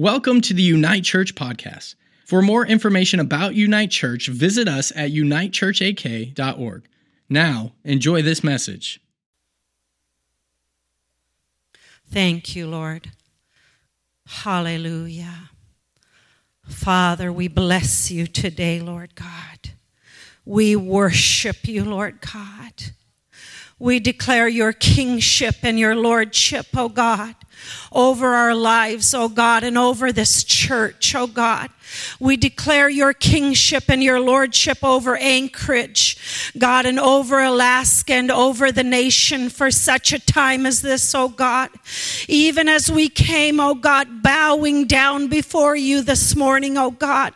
Welcome to the Unite Church podcast. For more information about Unite Church, visit us at unitechurchak.org. Now, enjoy this message. Thank you, Lord. Hallelujah. Father, we bless you today, Lord God. We worship you, Lord God. We declare your kingship and your lordship, O oh God over our lives, oh God, and over this church, oh God. We declare your kingship and your lordship over Anchorage, God, and over Alaska and over the nation for such a time as this, oh God. Even as we came, oh God, bowing down before you this morning, oh God,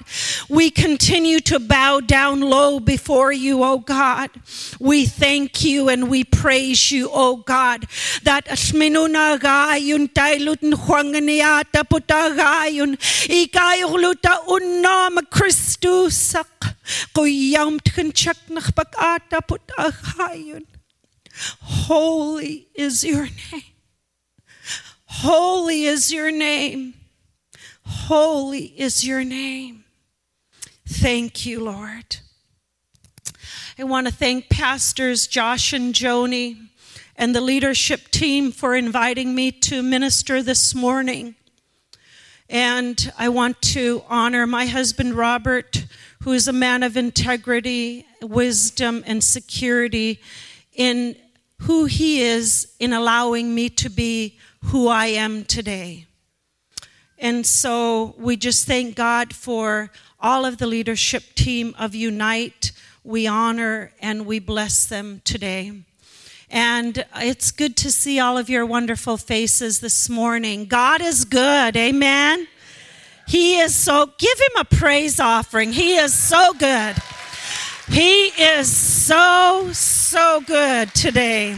we continue to bow down low before you, oh God. We thank you and we praise you, oh God, that tailut huanganiata putagayon ikayong luta unam Kristusak kuyam tkanchak nakpakata putagayon Holy is your name. Holy is your name. Holy is your name. Thank you, Lord. I want to thank Pastors Josh and Joni and the leadership team for inviting me to minister this morning. And I want to honor my husband, Robert, who is a man of integrity, wisdom, and security in who he is in allowing me to be who I am today. And so we just thank God for all of the leadership team of Unite. We honor and we bless them today. And it's good to see all of your wonderful faces this morning. God is good. Amen. He is so, give him a praise offering. He is so good. He is so, so good today.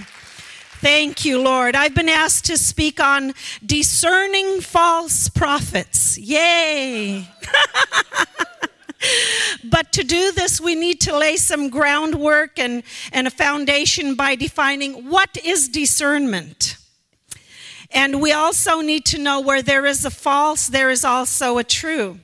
Thank you, Lord. I've been asked to speak on discerning false prophets. Yay. but to do this, we need to lay some groundwork and, and a foundation by defining what is discernment. And we also need to know where there is a false, there is also a true.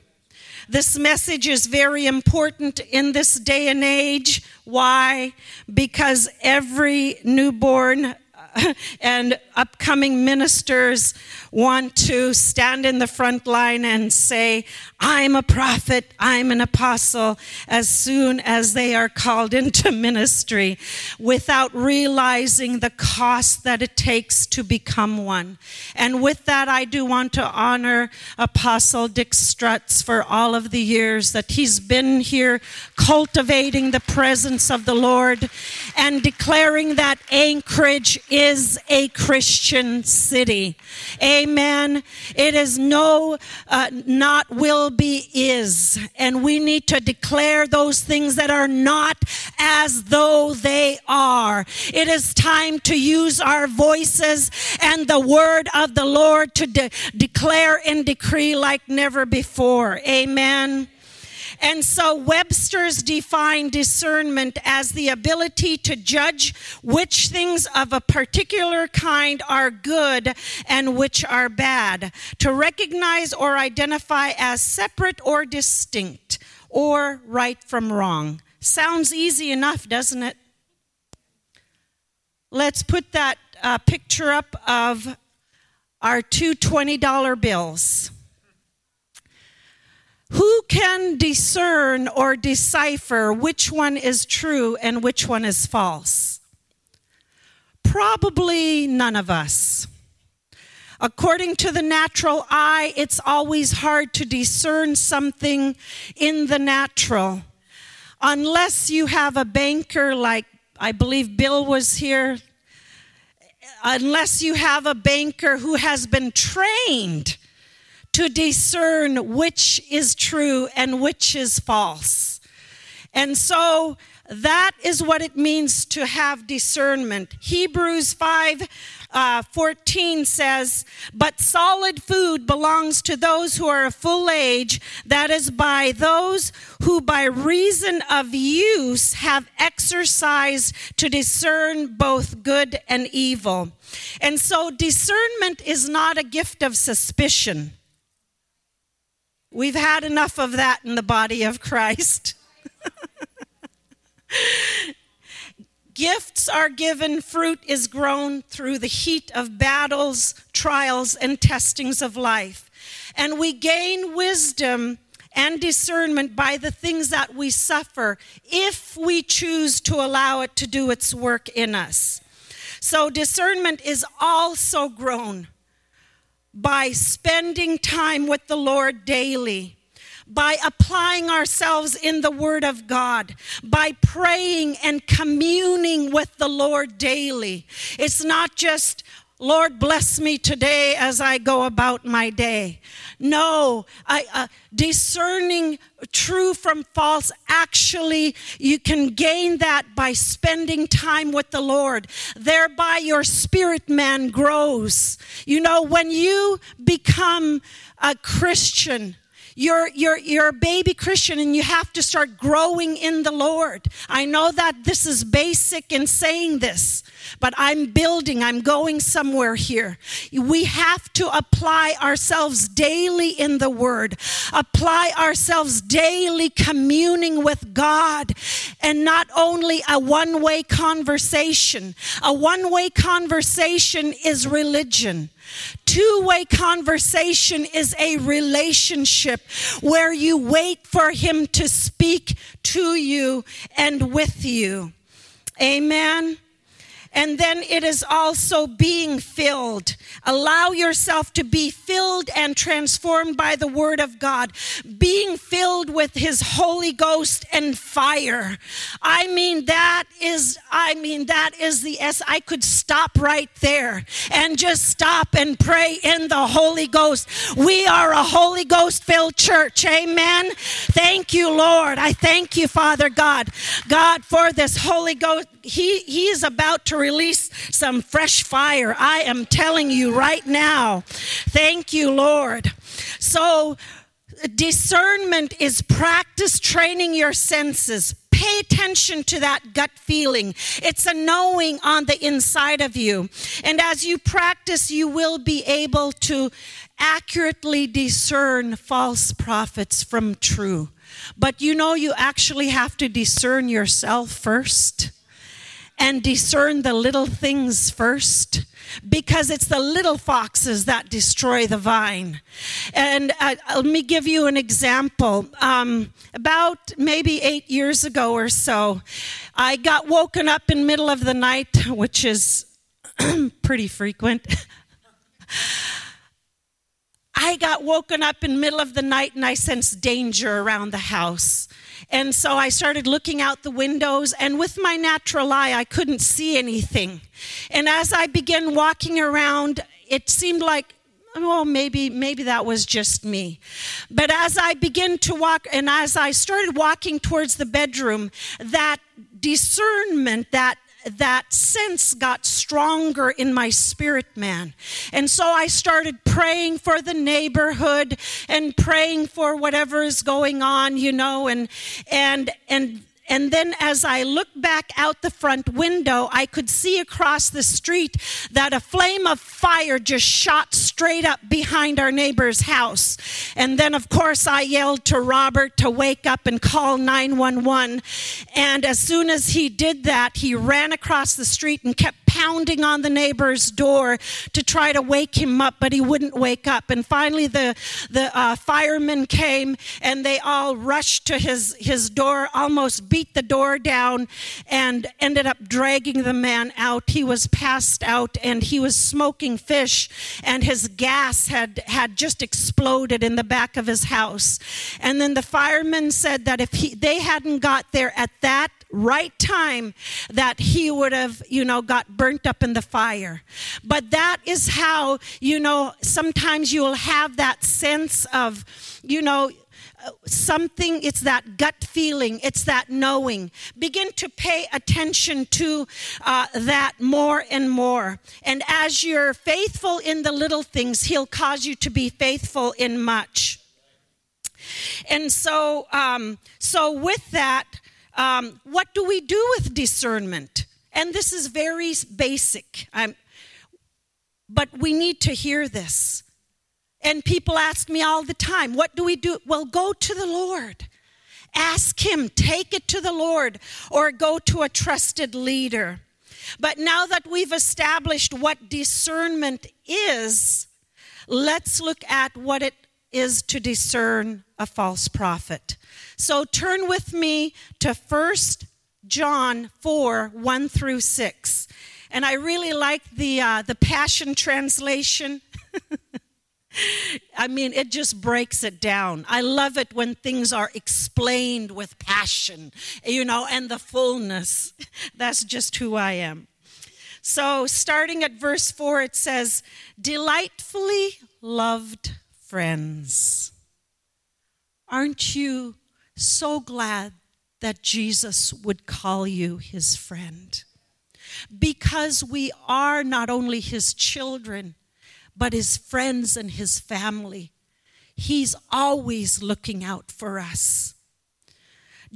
This message is very important in this day and age. Why? Because every newborn and upcoming ministers want to stand in the front line and say, I'm a prophet, I'm an apostle, as soon as they are called into ministry without realizing the cost that it takes to become one. And with that, I do want to honor Apostle Dick Strutz for all of the years that he's been here cultivating the presence of the Lord and declaring that Anchorage is a Christian city. Amen. It is no, uh, not will be, is. And we need to declare those things that are not as though they are. It is time to use our voices and the word of the Lord to de- declare and decree like never before. Amen. And so Webster's define discernment as the ability to judge which things of a particular kind are good and which are bad, to recognize or identify as separate or distinct, or right from wrong. Sounds easy enough, doesn't it? Let's put that uh, picture up of our two $20 bills. Can discern or decipher which one is true and which one is false? Probably none of us. According to the natural eye, it's always hard to discern something in the natural. Unless you have a banker like I believe Bill was here, unless you have a banker who has been trained to discern which is true and which is false. And so that is what it means to have discernment. Hebrews 5 uh, 14 says, But solid food belongs to those who are of full age, that is, by those who by reason of use have exercised to discern both good and evil. And so discernment is not a gift of suspicion. We've had enough of that in the body of Christ. Gifts are given, fruit is grown through the heat of battles, trials, and testings of life. And we gain wisdom and discernment by the things that we suffer if we choose to allow it to do its work in us. So, discernment is also grown by spending time with the Lord daily by applying ourselves in the Word of God, by praying and communing with the Lord daily. It's not just, Lord, bless me today as I go about my day. No, I, uh, discerning true from false, actually, you can gain that by spending time with the Lord. Thereby, your spirit man grows. You know, when you become a Christian, you're, you're, you're a baby Christian and you have to start growing in the Lord. I know that this is basic in saying this, but I'm building, I'm going somewhere here. We have to apply ourselves daily in the Word, apply ourselves daily communing with God, and not only a one way conversation. A one way conversation is religion. Two way conversation is a relationship where you wait for Him to speak to you and with you. Amen. And then it is also being filled. Allow yourself to be filled and transformed by the Word of God, being filled with His Holy Ghost and fire. I mean, that is, I mean, that is the S. I could stop right there and just stop and pray in the Holy Ghost. We are a Holy Ghost filled church. Amen. Thank you, Lord. I thank you, Father God, God, for this Holy Ghost. He, he is about to release some fresh fire. I am telling you right now. Thank you, Lord. So, discernment is practice training your senses. Pay attention to that gut feeling. It's a knowing on the inside of you. And as you practice, you will be able to accurately discern false prophets from true. But you know, you actually have to discern yourself first and discern the little things first because it's the little foxes that destroy the vine. And uh, let me give you an example. Um, about maybe eight years ago or so, I got woken up in middle of the night, which is pretty frequent. I got woken up in middle of the night and I sensed danger around the house. And so I started looking out the windows, and with my natural eye, I couldn't see anything. And as I began walking around, it seemed like oh maybe maybe that was just me but as i began to walk and as i started walking towards the bedroom that discernment that that sense got stronger in my spirit man. And so I started praying for the neighborhood and praying for whatever is going on, you know, and and and and then as I looked back out the front window, I could see across the street that a flame of fire just shot straight up behind our neighbor's house. And then, of course, I yelled to Robert to wake up and call 911. And as soon as he did that, he ran across the street and kept pounding on the neighbor's door to try to wake him up, but he wouldn't wake up. And finally, the, the uh, firemen came and they all rushed to his, his door, almost beat the door down, and ended up dragging the man out. He was passed out and he was smoking fish, and his gas had, had just exploded in the back of his house. And then the firemen said that if he, they hadn't got there at that right time that he would have, you know, got burnt up in the fire. But that is how, you know, sometimes you'll have that sense of, you know, something, it's that gut feeling, it's that knowing. Begin to pay attention to uh, that more and more. And as you're faithful in the little things, He'll cause you to be faithful in much. And so, um, so with that, um, what do we do with discernment? And this is very basic, I'm, but we need to hear this. And people ask me all the time, what do we do? Well, go to the Lord. Ask Him, take it to the Lord, or go to a trusted leader. But now that we've established what discernment is, let's look at what it is to discern a false prophet. So turn with me to 1 John 4 1 through 6. And I really like the, uh, the Passion Translation. I mean, it just breaks it down. I love it when things are explained with passion, you know, and the fullness. That's just who I am. So, starting at verse 4, it says, Delightfully loved friends. Aren't you so glad that Jesus would call you his friend? Because we are not only his children, but his friends and his family. He's always looking out for us.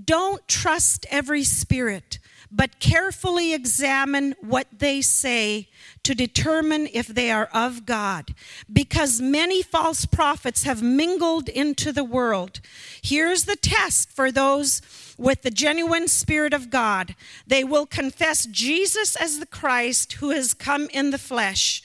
Don't trust every spirit, but carefully examine what they say to determine if they are of God, because many false prophets have mingled into the world. Here's the test for those with the genuine Spirit of God. They will confess Jesus as the Christ who has come in the flesh.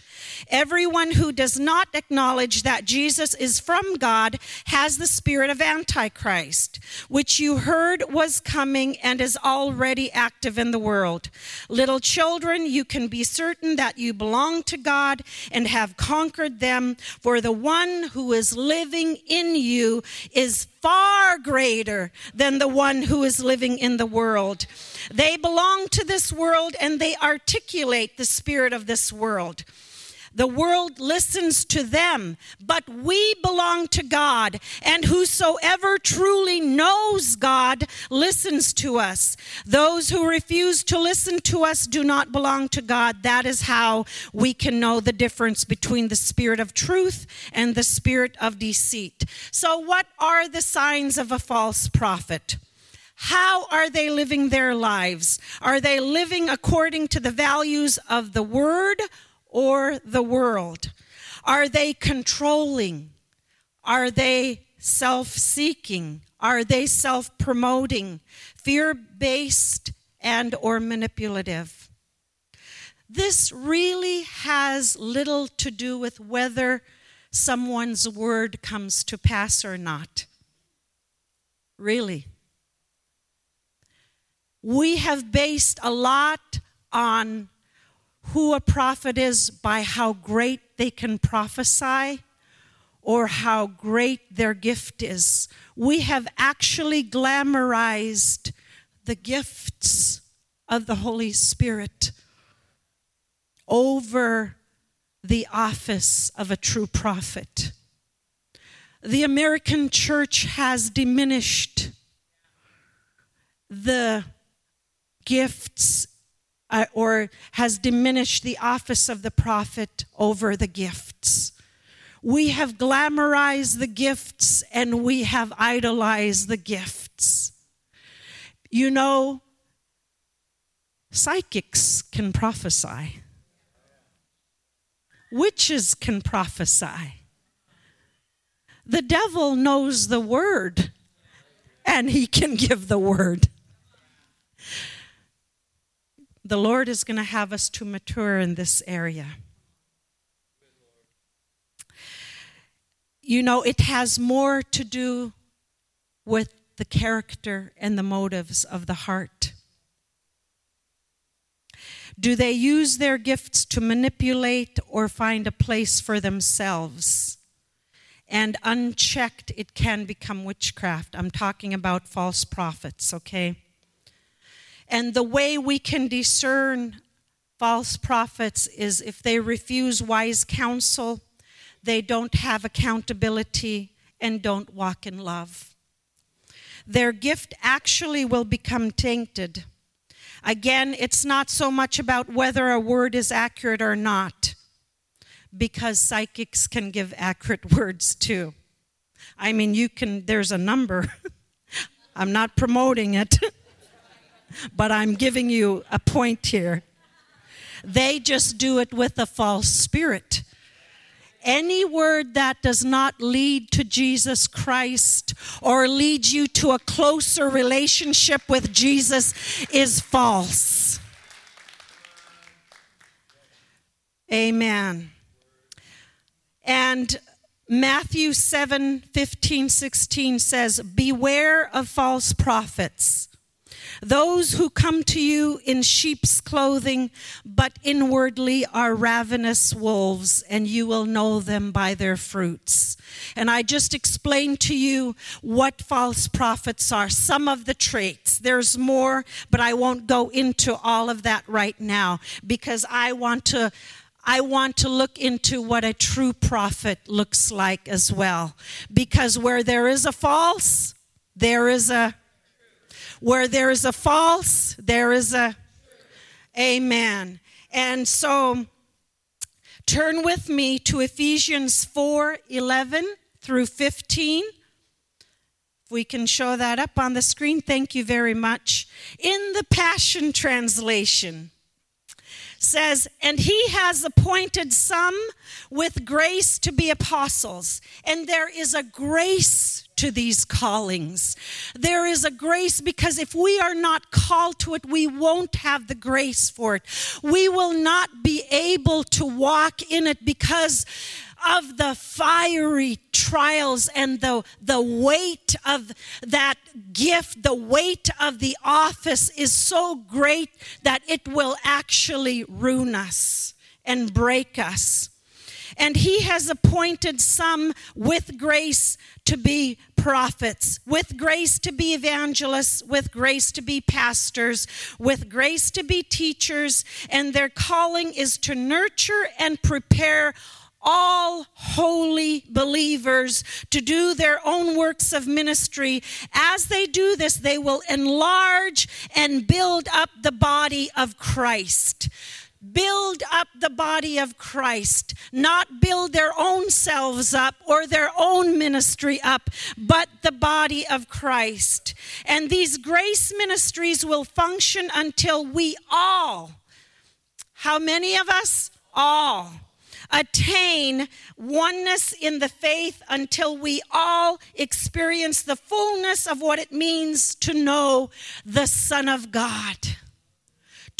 Everyone who does not acknowledge that Jesus is from God has the spirit of Antichrist, which you heard was coming and is already active in the world. Little children, you can be certain that you belong to God and have conquered them, for the one who is living in you is far greater than the one who is living in the world. They belong to this world and they articulate the spirit of this world. The world listens to them, but we belong to God, and whosoever truly knows God listens to us. Those who refuse to listen to us do not belong to God. That is how we can know the difference between the spirit of truth and the spirit of deceit. So, what are the signs of a false prophet? How are they living their lives? Are they living according to the values of the word or the world? Are they controlling? Are they self seeking? Are they self promoting? Fear based and or manipulative? This really has little to do with whether someone's word comes to pass or not. Really. We have based a lot on who a prophet is by how great they can prophesy or how great their gift is. We have actually glamorized the gifts of the Holy Spirit over the office of a true prophet. The American church has diminished the gifts uh, or has diminished the office of the prophet over the gifts. We have glamorized the gifts and we have idolized the gifts. You know, psychics can prophesy, witches can prophesy. The devil knows the word and he can give the word the Lord is going to have us to mature in this area. You know, it has more to do with the character and the motives of the heart. Do they use their gifts to manipulate or find a place for themselves? And unchecked, it can become witchcraft. I'm talking about false prophets, okay? And the way we can discern false prophets is if they refuse wise counsel, they don't have accountability, and don't walk in love. Their gift actually will become tainted. Again, it's not so much about whether a word is accurate or not, because psychics can give accurate words too. I mean, you can, there's a number. I'm not promoting it. but I'm giving you a point here. They just do it with a false spirit. any word that does not lead to Jesus Christ or leads you to a closer relationship with Jesus is false. Amen. And Matthew 7 15, 16 says, Beware of false prophets those who come to you in sheep's clothing, but inwardly are ravenous wolves, and you will know them by their fruits. And I just explained to you what false prophets are, some of the traits. There's more, but I won't go into all of that right now because I want to. I want to look into what a true prophet looks like as well. Because where there is a false, there is a where there is a false, there is a amen. And so turn with me to Ephesians 4 11 through 15. If we can show that up on the screen, thank you very much. In the Passion Translation, says, And he has appointed some with grace to be apostles. And there is a grace to these callings. There is a grace because if we are not called to it, we won't have the grace for it. We will not be able to walk in it because of the fiery trials and the, the weight of that gift, the weight of the office is so great that it will actually ruin us and break us. And he has appointed some with grace to be prophets, with grace to be evangelists, with grace to be pastors, with grace to be teachers, and their calling is to nurture and prepare all holy believers to do their own works of ministry. As they do this, they will enlarge and build up the body of Christ. Build up the body of Christ, not build their own selves up or their own ministry up, but the body of Christ. And these grace ministries will function until we all, how many of us? All attain oneness in the faith until we all experience the fullness of what it means to know the Son of God.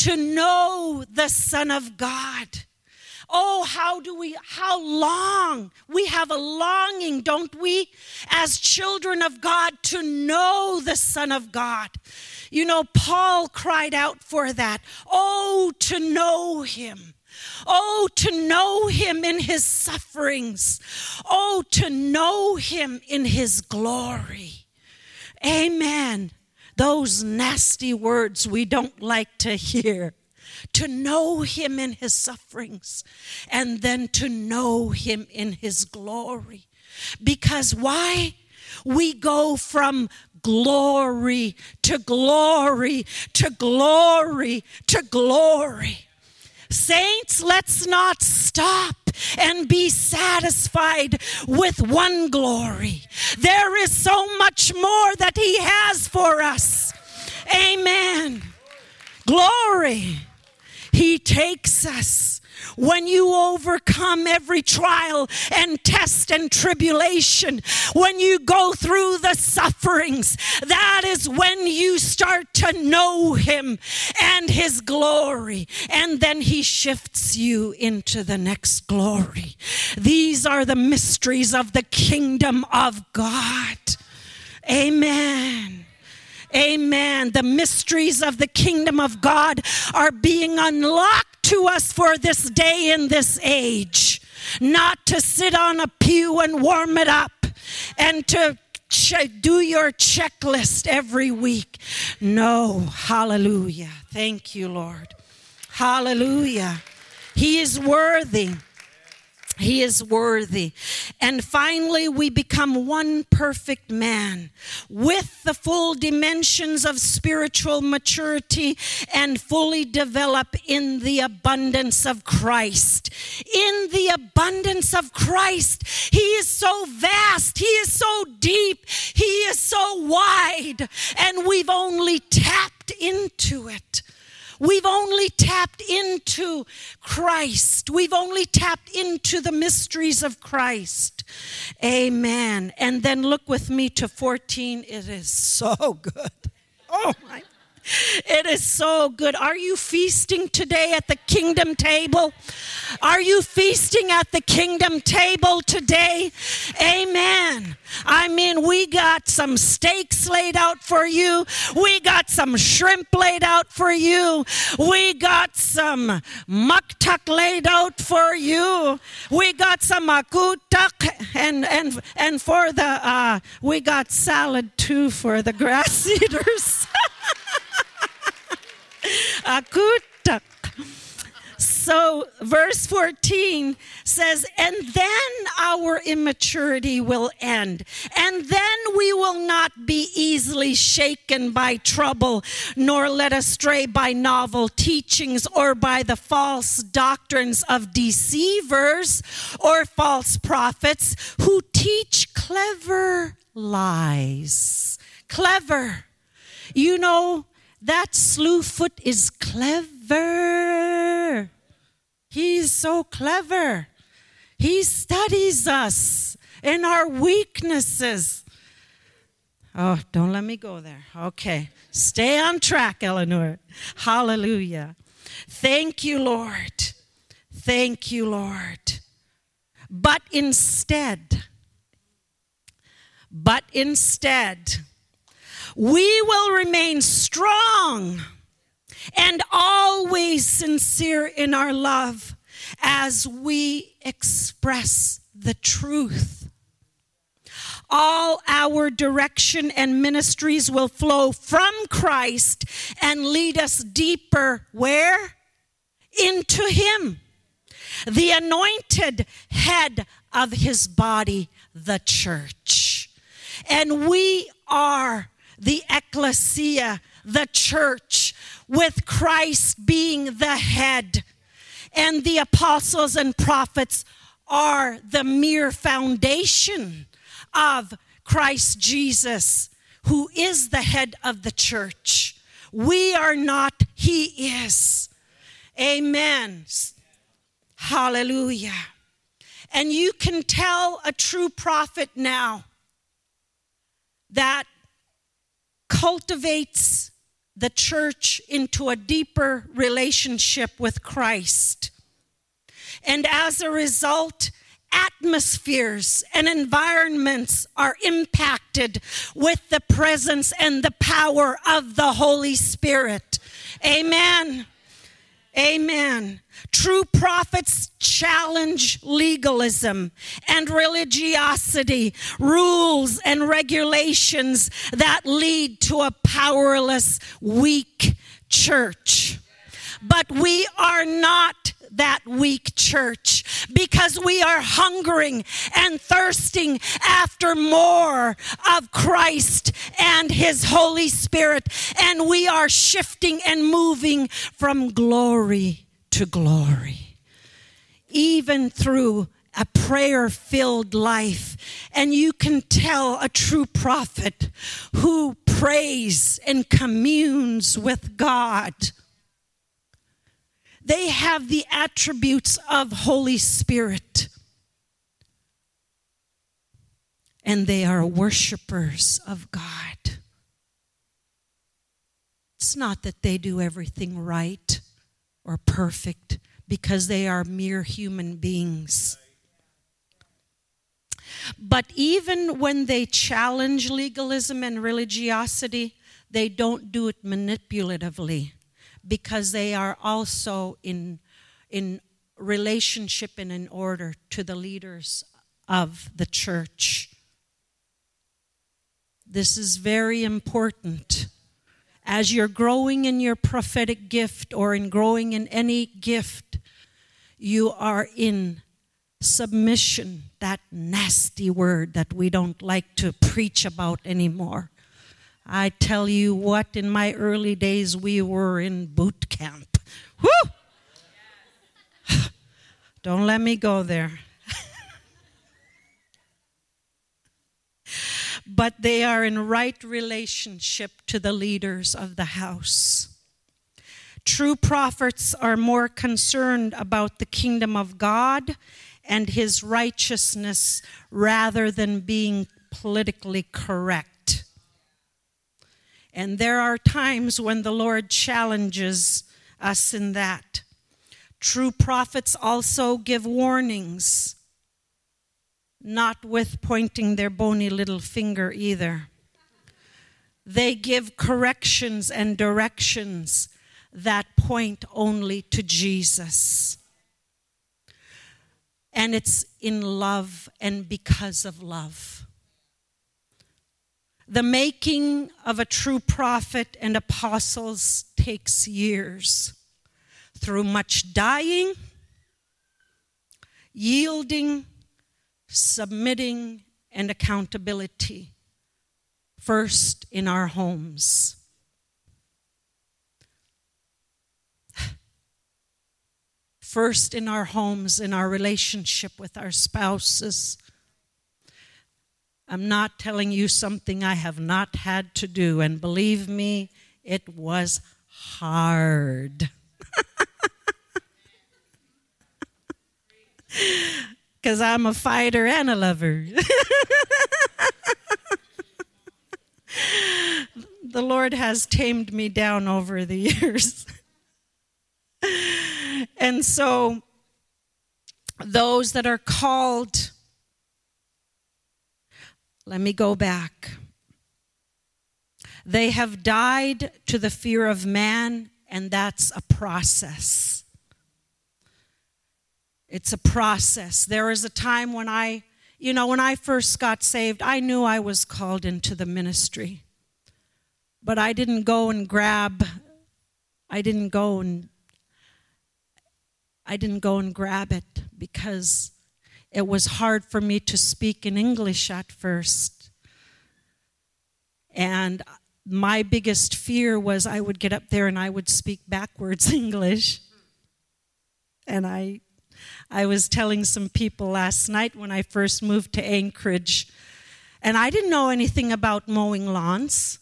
To know the Son of God. Oh, how do we, how long? We have a longing, don't we, as children of God, to know the Son of God. You know, Paul cried out for that. Oh, to know him. Oh, to know him in his sufferings. Oh, to know him in his glory. Amen. Those nasty words we don't like to hear. To know him in his sufferings and then to know him in his glory. Because why? We go from glory to glory to glory to glory. Saints, let's not stop and be satisfied with one glory. There is so much more that He has for us. Amen. Glory. He takes us when you overcome every trial and test and tribulation, when you go through the sufferings, that is when you start to know Him and His glory. And then He shifts you into the next glory. These are the mysteries of the kingdom of God. Amen. Amen. The mysteries of the kingdom of God are being unlocked to us for this day in this age. Not to sit on a pew and warm it up and to do your checklist every week. No. Hallelujah. Thank you, Lord. Hallelujah. He is worthy. He is worthy. And finally, we become one perfect man with the full dimensions of spiritual maturity and fully develop in the abundance of Christ. In the abundance of Christ, He is so vast, He is so deep, He is so wide, and we've only tapped into it. We've only tapped into Christ. We've only tapped into the mysteries of Christ. Amen. And then look with me to 14. It is so good. Oh my it is so good. Are you feasting today at the kingdom table? Are you feasting at the kingdom table today? Amen. I mean, we got some steaks laid out for you. We got some shrimp laid out for you. We got some muktak laid out for you. We got some akutak and and and for the uh, we got salad too for the grass eaters. Akutak. So, verse 14 says, And then our immaturity will end, and then we will not be easily shaken by trouble, nor led astray by novel teachings or by the false doctrines of deceivers or false prophets who teach clever lies. Clever. You know, that Slewfoot is clever. He's so clever. He studies us in our weaknesses. Oh, don't let me go there. Okay. Stay on track, Eleanor. Hallelujah. Thank you, Lord. Thank you, Lord. But instead, but instead, we will remain strong and always sincere in our love as we express the truth. All our direction and ministries will flow from Christ and lead us deeper where? Into Him, the anointed head of His body, the church. And we are the ecclesia, the church, with Christ being the head. And the apostles and prophets are the mere foundation of Christ Jesus, who is the head of the church. We are not, He is. Amen. Hallelujah. And you can tell a true prophet now that cultivates the church into a deeper relationship with Christ. And as a result, atmospheres and environments are impacted with the presence and the power of the Holy Spirit. Amen. Amen. True prophets challenge legalism and religiosity, rules and regulations that lead to a powerless, weak church. But we are not that weak church because we are hungering and thirsting after more of Christ and His Holy Spirit. And we are shifting and moving from glory to glory, even through a prayer filled life. And you can tell a true prophet who prays and communes with God they have the attributes of Holy Spirit. And they are worshipers of God. It's not that they do everything right or perfect because they are mere human beings. But even when they challenge legalism and religiosity, they don't do it manipulatively because they are also in, in relationship and in order to the leaders of the church. This is very important. As you're growing in your prophetic gift or in growing in any gift, you are in submission, that nasty word that we don't like to preach about anymore. I tell you what, in my early days, we were in boot camp. Whoo! Don't let me go there. but they are in right relationship to the leaders of the house. True prophets are more concerned about the kingdom of God and his righteousness rather than being politically correct. And there are times when the Lord challenges us in that. True prophets also give warnings, not with pointing their bony little finger either. They give corrections and directions that point only to Jesus. And it's in love and because of love. The making of a true prophet and apostles takes years through much dying, yielding, submitting, and accountability. First in our homes. First in our homes, in our relationship with our spouses I'm not telling you something I have not had to do. And believe me, it was hard. Because I'm a fighter and a lover. the Lord has tamed me down over the years. and so, those that are called let me go back. They have died to the fear of man, and that's a process. It's a process. There was a time when I, you know, when I first got saved, I knew I was called into the ministry. But I didn't go and grab, I didn't go and, I didn't go and grab it because it was hard for me to speak in English at first. And my biggest fear was I would get up there and I would speak backwards English. And I I was telling some people last night when I first moved to Anchorage, and I didn't know anything about mowing lawns.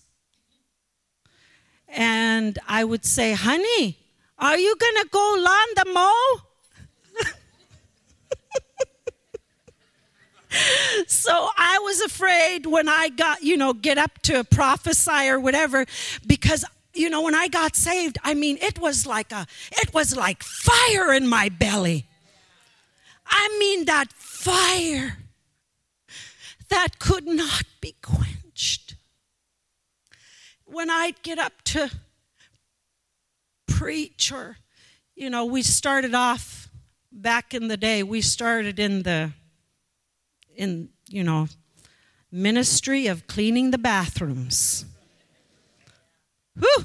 And I would say, honey, are you going to go lawn the mow? so I was afraid when I got, you know, get up to prophesy or whatever, because you know, when I got saved, I mean, it was like a, it was like fire in my belly. I mean, that fire that could not be quenched. When I'd get up to preach, or, you know, we started off back in the day, we started in the in, you know, ministry of cleaning the bathrooms. Whew!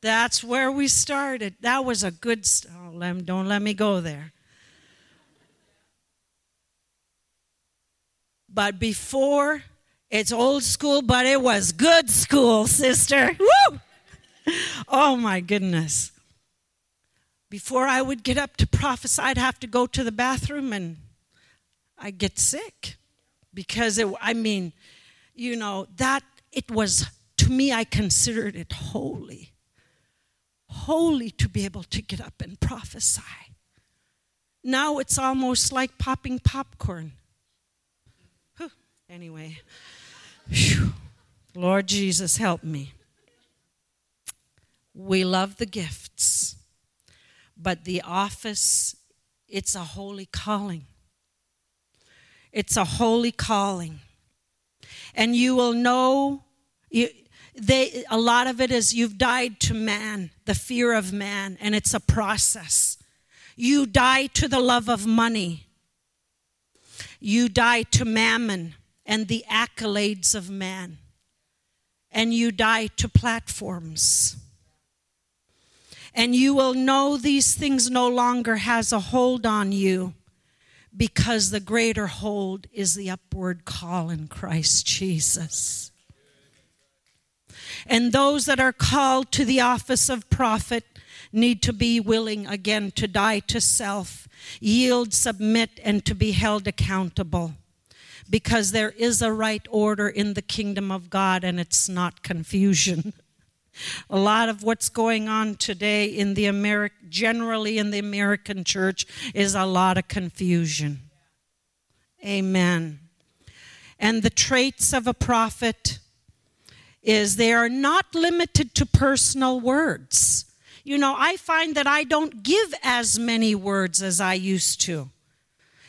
That's where we started. That was a good. St- oh, let, don't let me go there. But before, it's old school, but it was good school, sister. Woo! Oh my goodness. Before I would get up to prophesy, I'd have to go to the bathroom and I get sick because it, I mean, you know, that it was, to me, I considered it holy. Holy to be able to get up and prophesy. Now it's almost like popping popcorn. Anyway, Whew. Lord Jesus, help me. We love the gifts, but the office, it's a holy calling. It's a holy calling. And you will know you, they, a lot of it is you've died to man, the fear of man, and it's a process. You die to the love of money. You die to mammon and the accolades of man. And you die to platforms. And you will know these things no longer has a hold on you because the greater hold is the upward call in Christ Jesus. And those that are called to the office of prophet need to be willing again to die to self, yield, submit, and to be held accountable. Because there is a right order in the kingdom of God and it's not confusion. A lot of what's going on today in the Ameri- generally in the American church is a lot of confusion. Amen. And the traits of a prophet is they are not limited to personal words. You know, I find that I don't give as many words as I used to.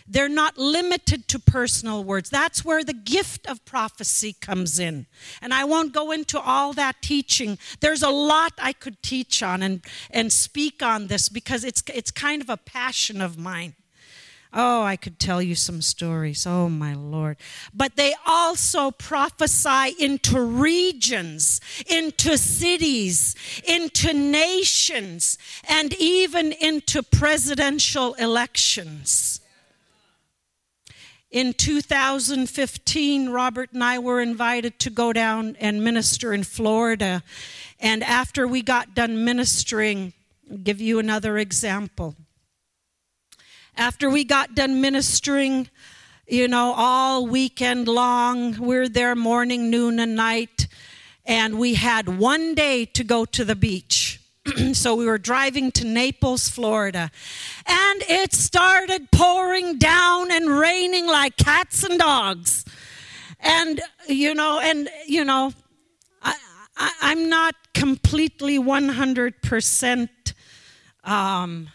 They're not limited to personal words. That's where the gift of prophecy comes in. And I won't go into all that teaching. There's a lot I could teach on and, and speak on this because it's, it's kind of a passion of mine. Oh, I could tell you some stories. Oh, my Lord. But they also prophesy into regions, into cities, into nations, and even into presidential elections. In 2015, Robert and I were invited to go down and minister in Florida. And after we got done ministering, I'll give you another example. After we got done ministering, you know, all weekend long, we're there morning, noon, and night, and we had one day to go to the beach. so we were driving to Naples, Florida, and it started pouring down and raining like cats and dogs. And, you know, and, you know, I, I, am not completely 100% um,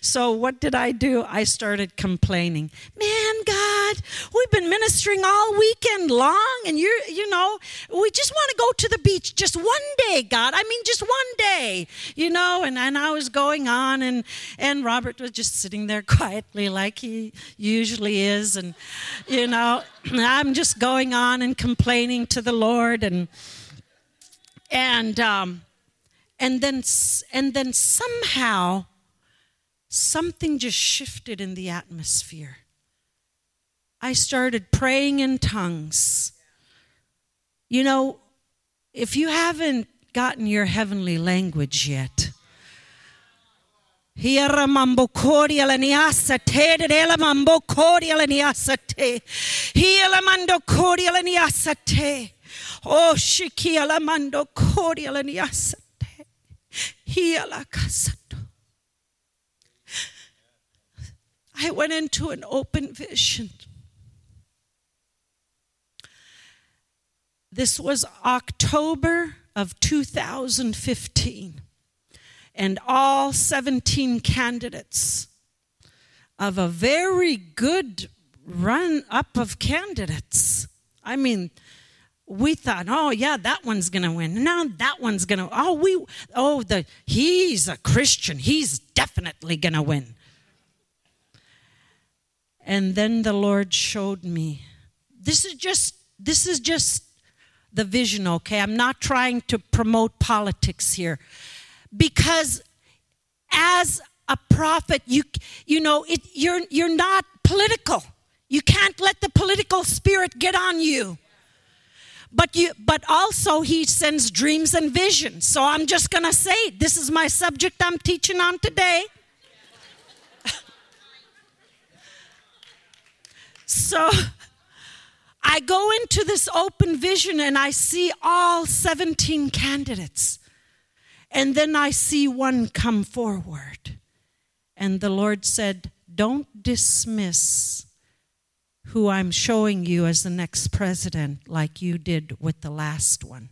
so what did I do? I started complaining. Man, God, we've been ministering all weekend long, and you're, you know, we just want to go to the beach just one day, God. I mean, just one day, you know. And, and I was going on, and and Robert was just sitting there quietly, like he usually is, and you know, I'm just going on and complaining to the Lord, and and um, and then and then somehow something just shifted in the atmosphere. I started praying in tongues. You know, if you haven't gotten your heavenly language yet, Hiera koria la niasa te de la mambo I went into an open vision. This was October of 2015, and all 17 candidates of a very good run up of candidates. I mean, we thought, oh yeah, that one's gonna win. Now that one's gonna. Oh, we. Oh, the he's a Christian. He's definitely gonna win. And then the Lord showed me. This is just this is just the vision, okay? I'm not trying to promote politics here. Because as a prophet, you you know, it, you're you're not political. You can't let the political spirit get on you. But you but also he sends dreams and visions. So I'm just going to say this is my subject I'm teaching on today. So I go into this open vision and I see all 17 candidates. And then I see one come forward. And the Lord said, Don't dismiss who I'm showing you as the next president like you did with the last one.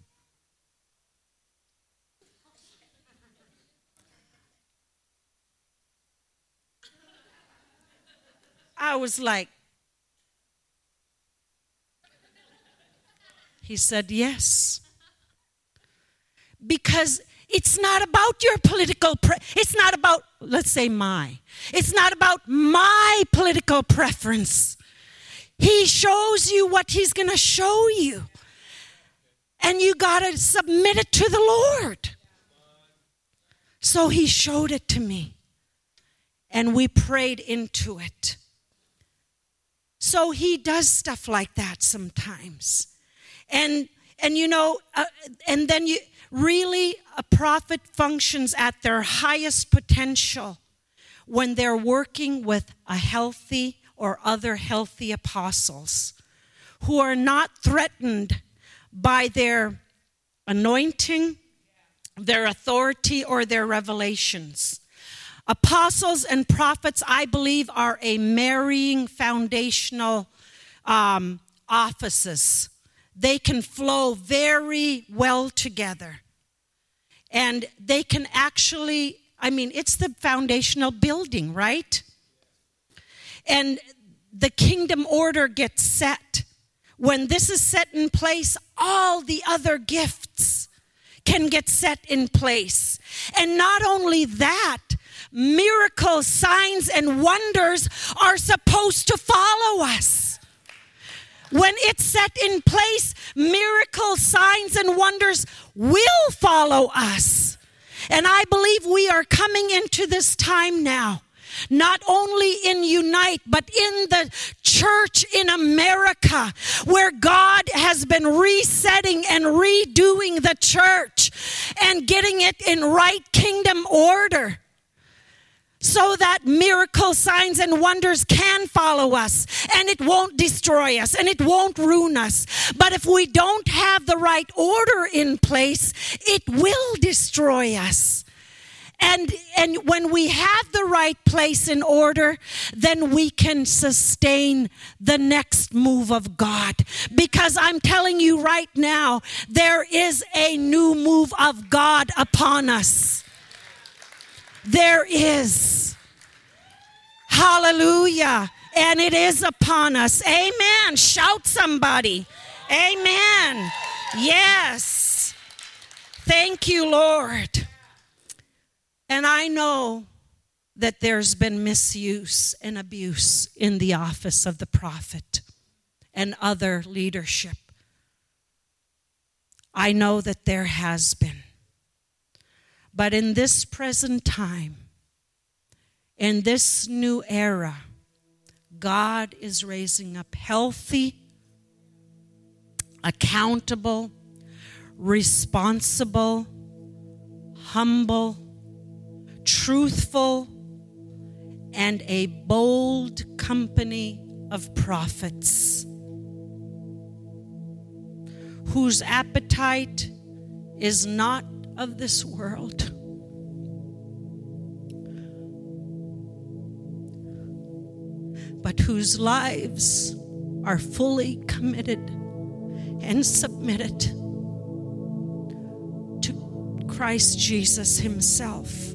I was like, He said, Yes. Because it's not about your political, pre- it's not about, let's say, my. It's not about my political preference. He shows you what He's going to show you. And you got to submit it to the Lord. So He showed it to me. And we prayed into it. So He does stuff like that sometimes and and you know uh, and then you really a prophet functions at their highest potential when they're working with a healthy or other healthy apostles who are not threatened by their anointing, their authority, or their revelations. Apostles and prophets, I believe, are a marrying foundational um, offices. They can flow very well together. And they can actually, I mean, it's the foundational building, right? And the kingdom order gets set. When this is set in place, all the other gifts can get set in place. And not only that, miracles, signs, and wonders are supposed to follow us. When it's set in place, miracles, signs, and wonders will follow us. And I believe we are coming into this time now not only in Unite, but in the church in America, where God has been resetting and redoing the church and getting it in right kingdom order so that miracle signs and wonders can follow us and it won't destroy us and it won't ruin us. But if we don't have the right order in place, it will destroy us. And, and when we have the right place in order, then we can sustain the next move of God. Because I'm telling you right now, there is a new move of God upon us. There is. Hallelujah. And it is upon us. Amen. Shout somebody. Amen. Yes. Thank you, Lord. And I know that there's been misuse and abuse in the office of the prophet and other leadership. I know that there has been. But in this present time, in this new era, God is raising up healthy, accountable, responsible, humble, truthful, and a bold company of prophets whose appetite is not of this world. But whose lives are fully committed and submitted to Christ Jesus Himself.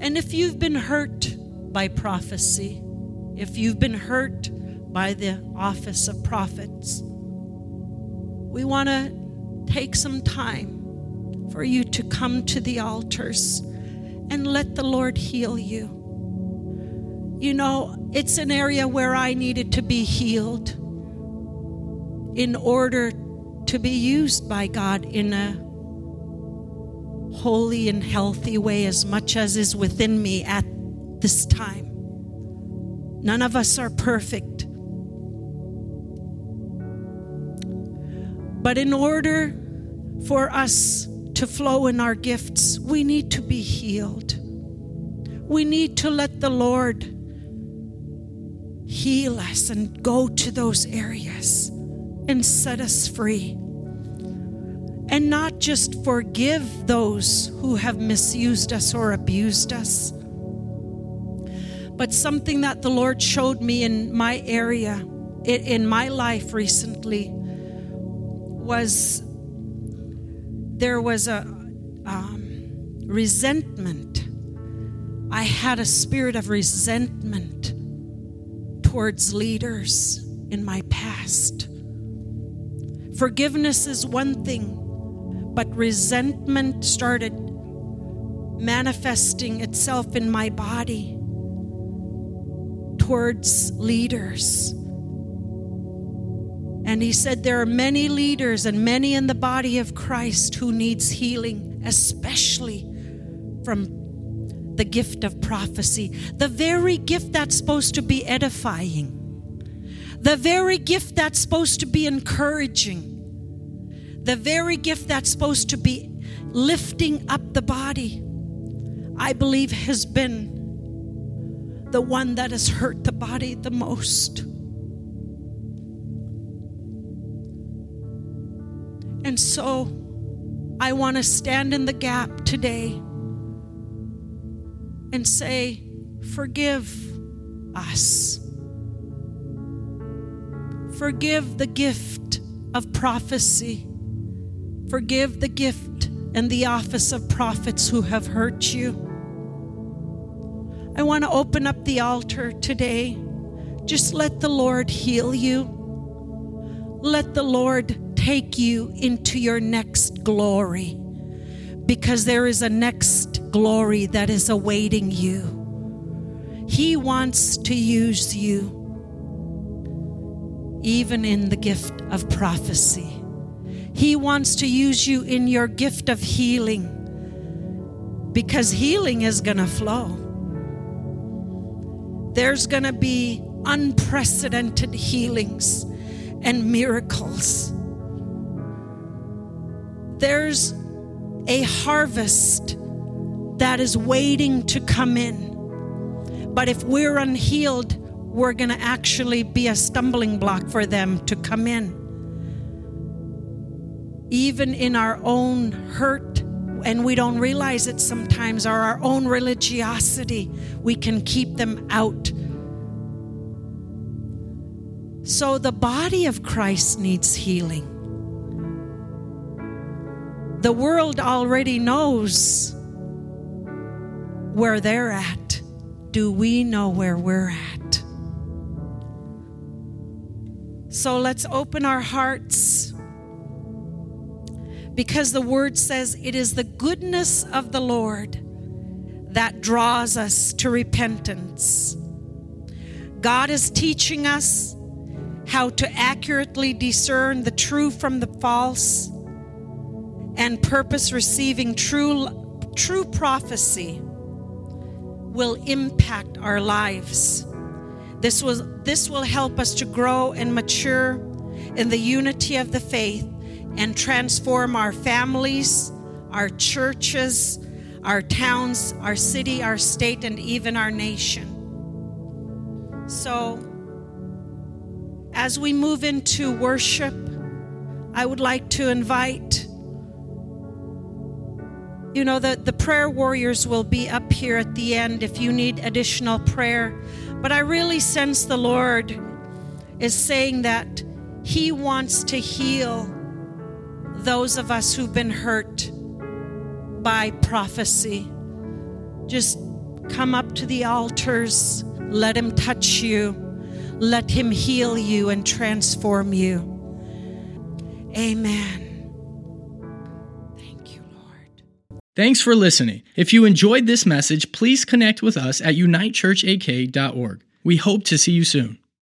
And if you've been hurt by prophecy, if you've been hurt by the office of prophets, we want to take some time for you to come to the altars and let the Lord heal you. You know, it's an area where I needed to be healed in order to be used by God in a holy and healthy way as much as is within me at this time. None of us are perfect. But in order for us to flow in our gifts, we need to be healed. We need to let the Lord heal us and go to those areas and set us free and not just forgive those who have misused us or abused us. But something that the Lord showed me in my area, in my life recently, was there was a um, resentment. I had a spirit of resentment towards leaders in my past. Forgiveness is one thing, but resentment started manifesting itself in my body towards leaders. And he said there are many leaders and many in the body of Christ who needs healing, especially from the gift of prophecy, the very gift that's supposed to be edifying, the very gift that's supposed to be encouraging the very gift that's supposed to be lifting up the body, I believe has been the one that has hurt the body the most. And so I want to stand in the gap today and say, Forgive us. Forgive the gift of prophecy. Forgive the gift and the office of prophets who have hurt you. I want to open up the altar today. Just let the Lord heal you. Let the Lord take you into your next glory because there is a next glory that is awaiting you. He wants to use you, even in the gift of prophecy. He wants to use you in your gift of healing because healing is going to flow. There's going to be unprecedented healings and miracles. There's a harvest that is waiting to come in. But if we're unhealed, we're going to actually be a stumbling block for them to come in. Even in our own hurt, and we don't realize it sometimes, or our own religiosity, we can keep them out. So the body of Christ needs healing. The world already knows where they're at. Do we know where we're at? So let's open our hearts because the word says it is the goodness of the Lord that draws us to repentance. God is teaching us how to accurately discern the true from the false and purpose receiving true true prophecy will impact our lives. This was this will help us to grow and mature in the unity of the faith and transform our families, our churches, our towns, our city, our state and even our nation. So as we move into worship, I would like to invite you know, the, the prayer warriors will be up here at the end if you need additional prayer. But I really sense the Lord is saying that He wants to heal those of us who've been hurt by prophecy. Just come up to the altars, let Him touch you, let Him heal you and transform you. Amen. Thanks for listening. If you enjoyed this message, please connect with us at unitechurchak.org. We hope to see you soon.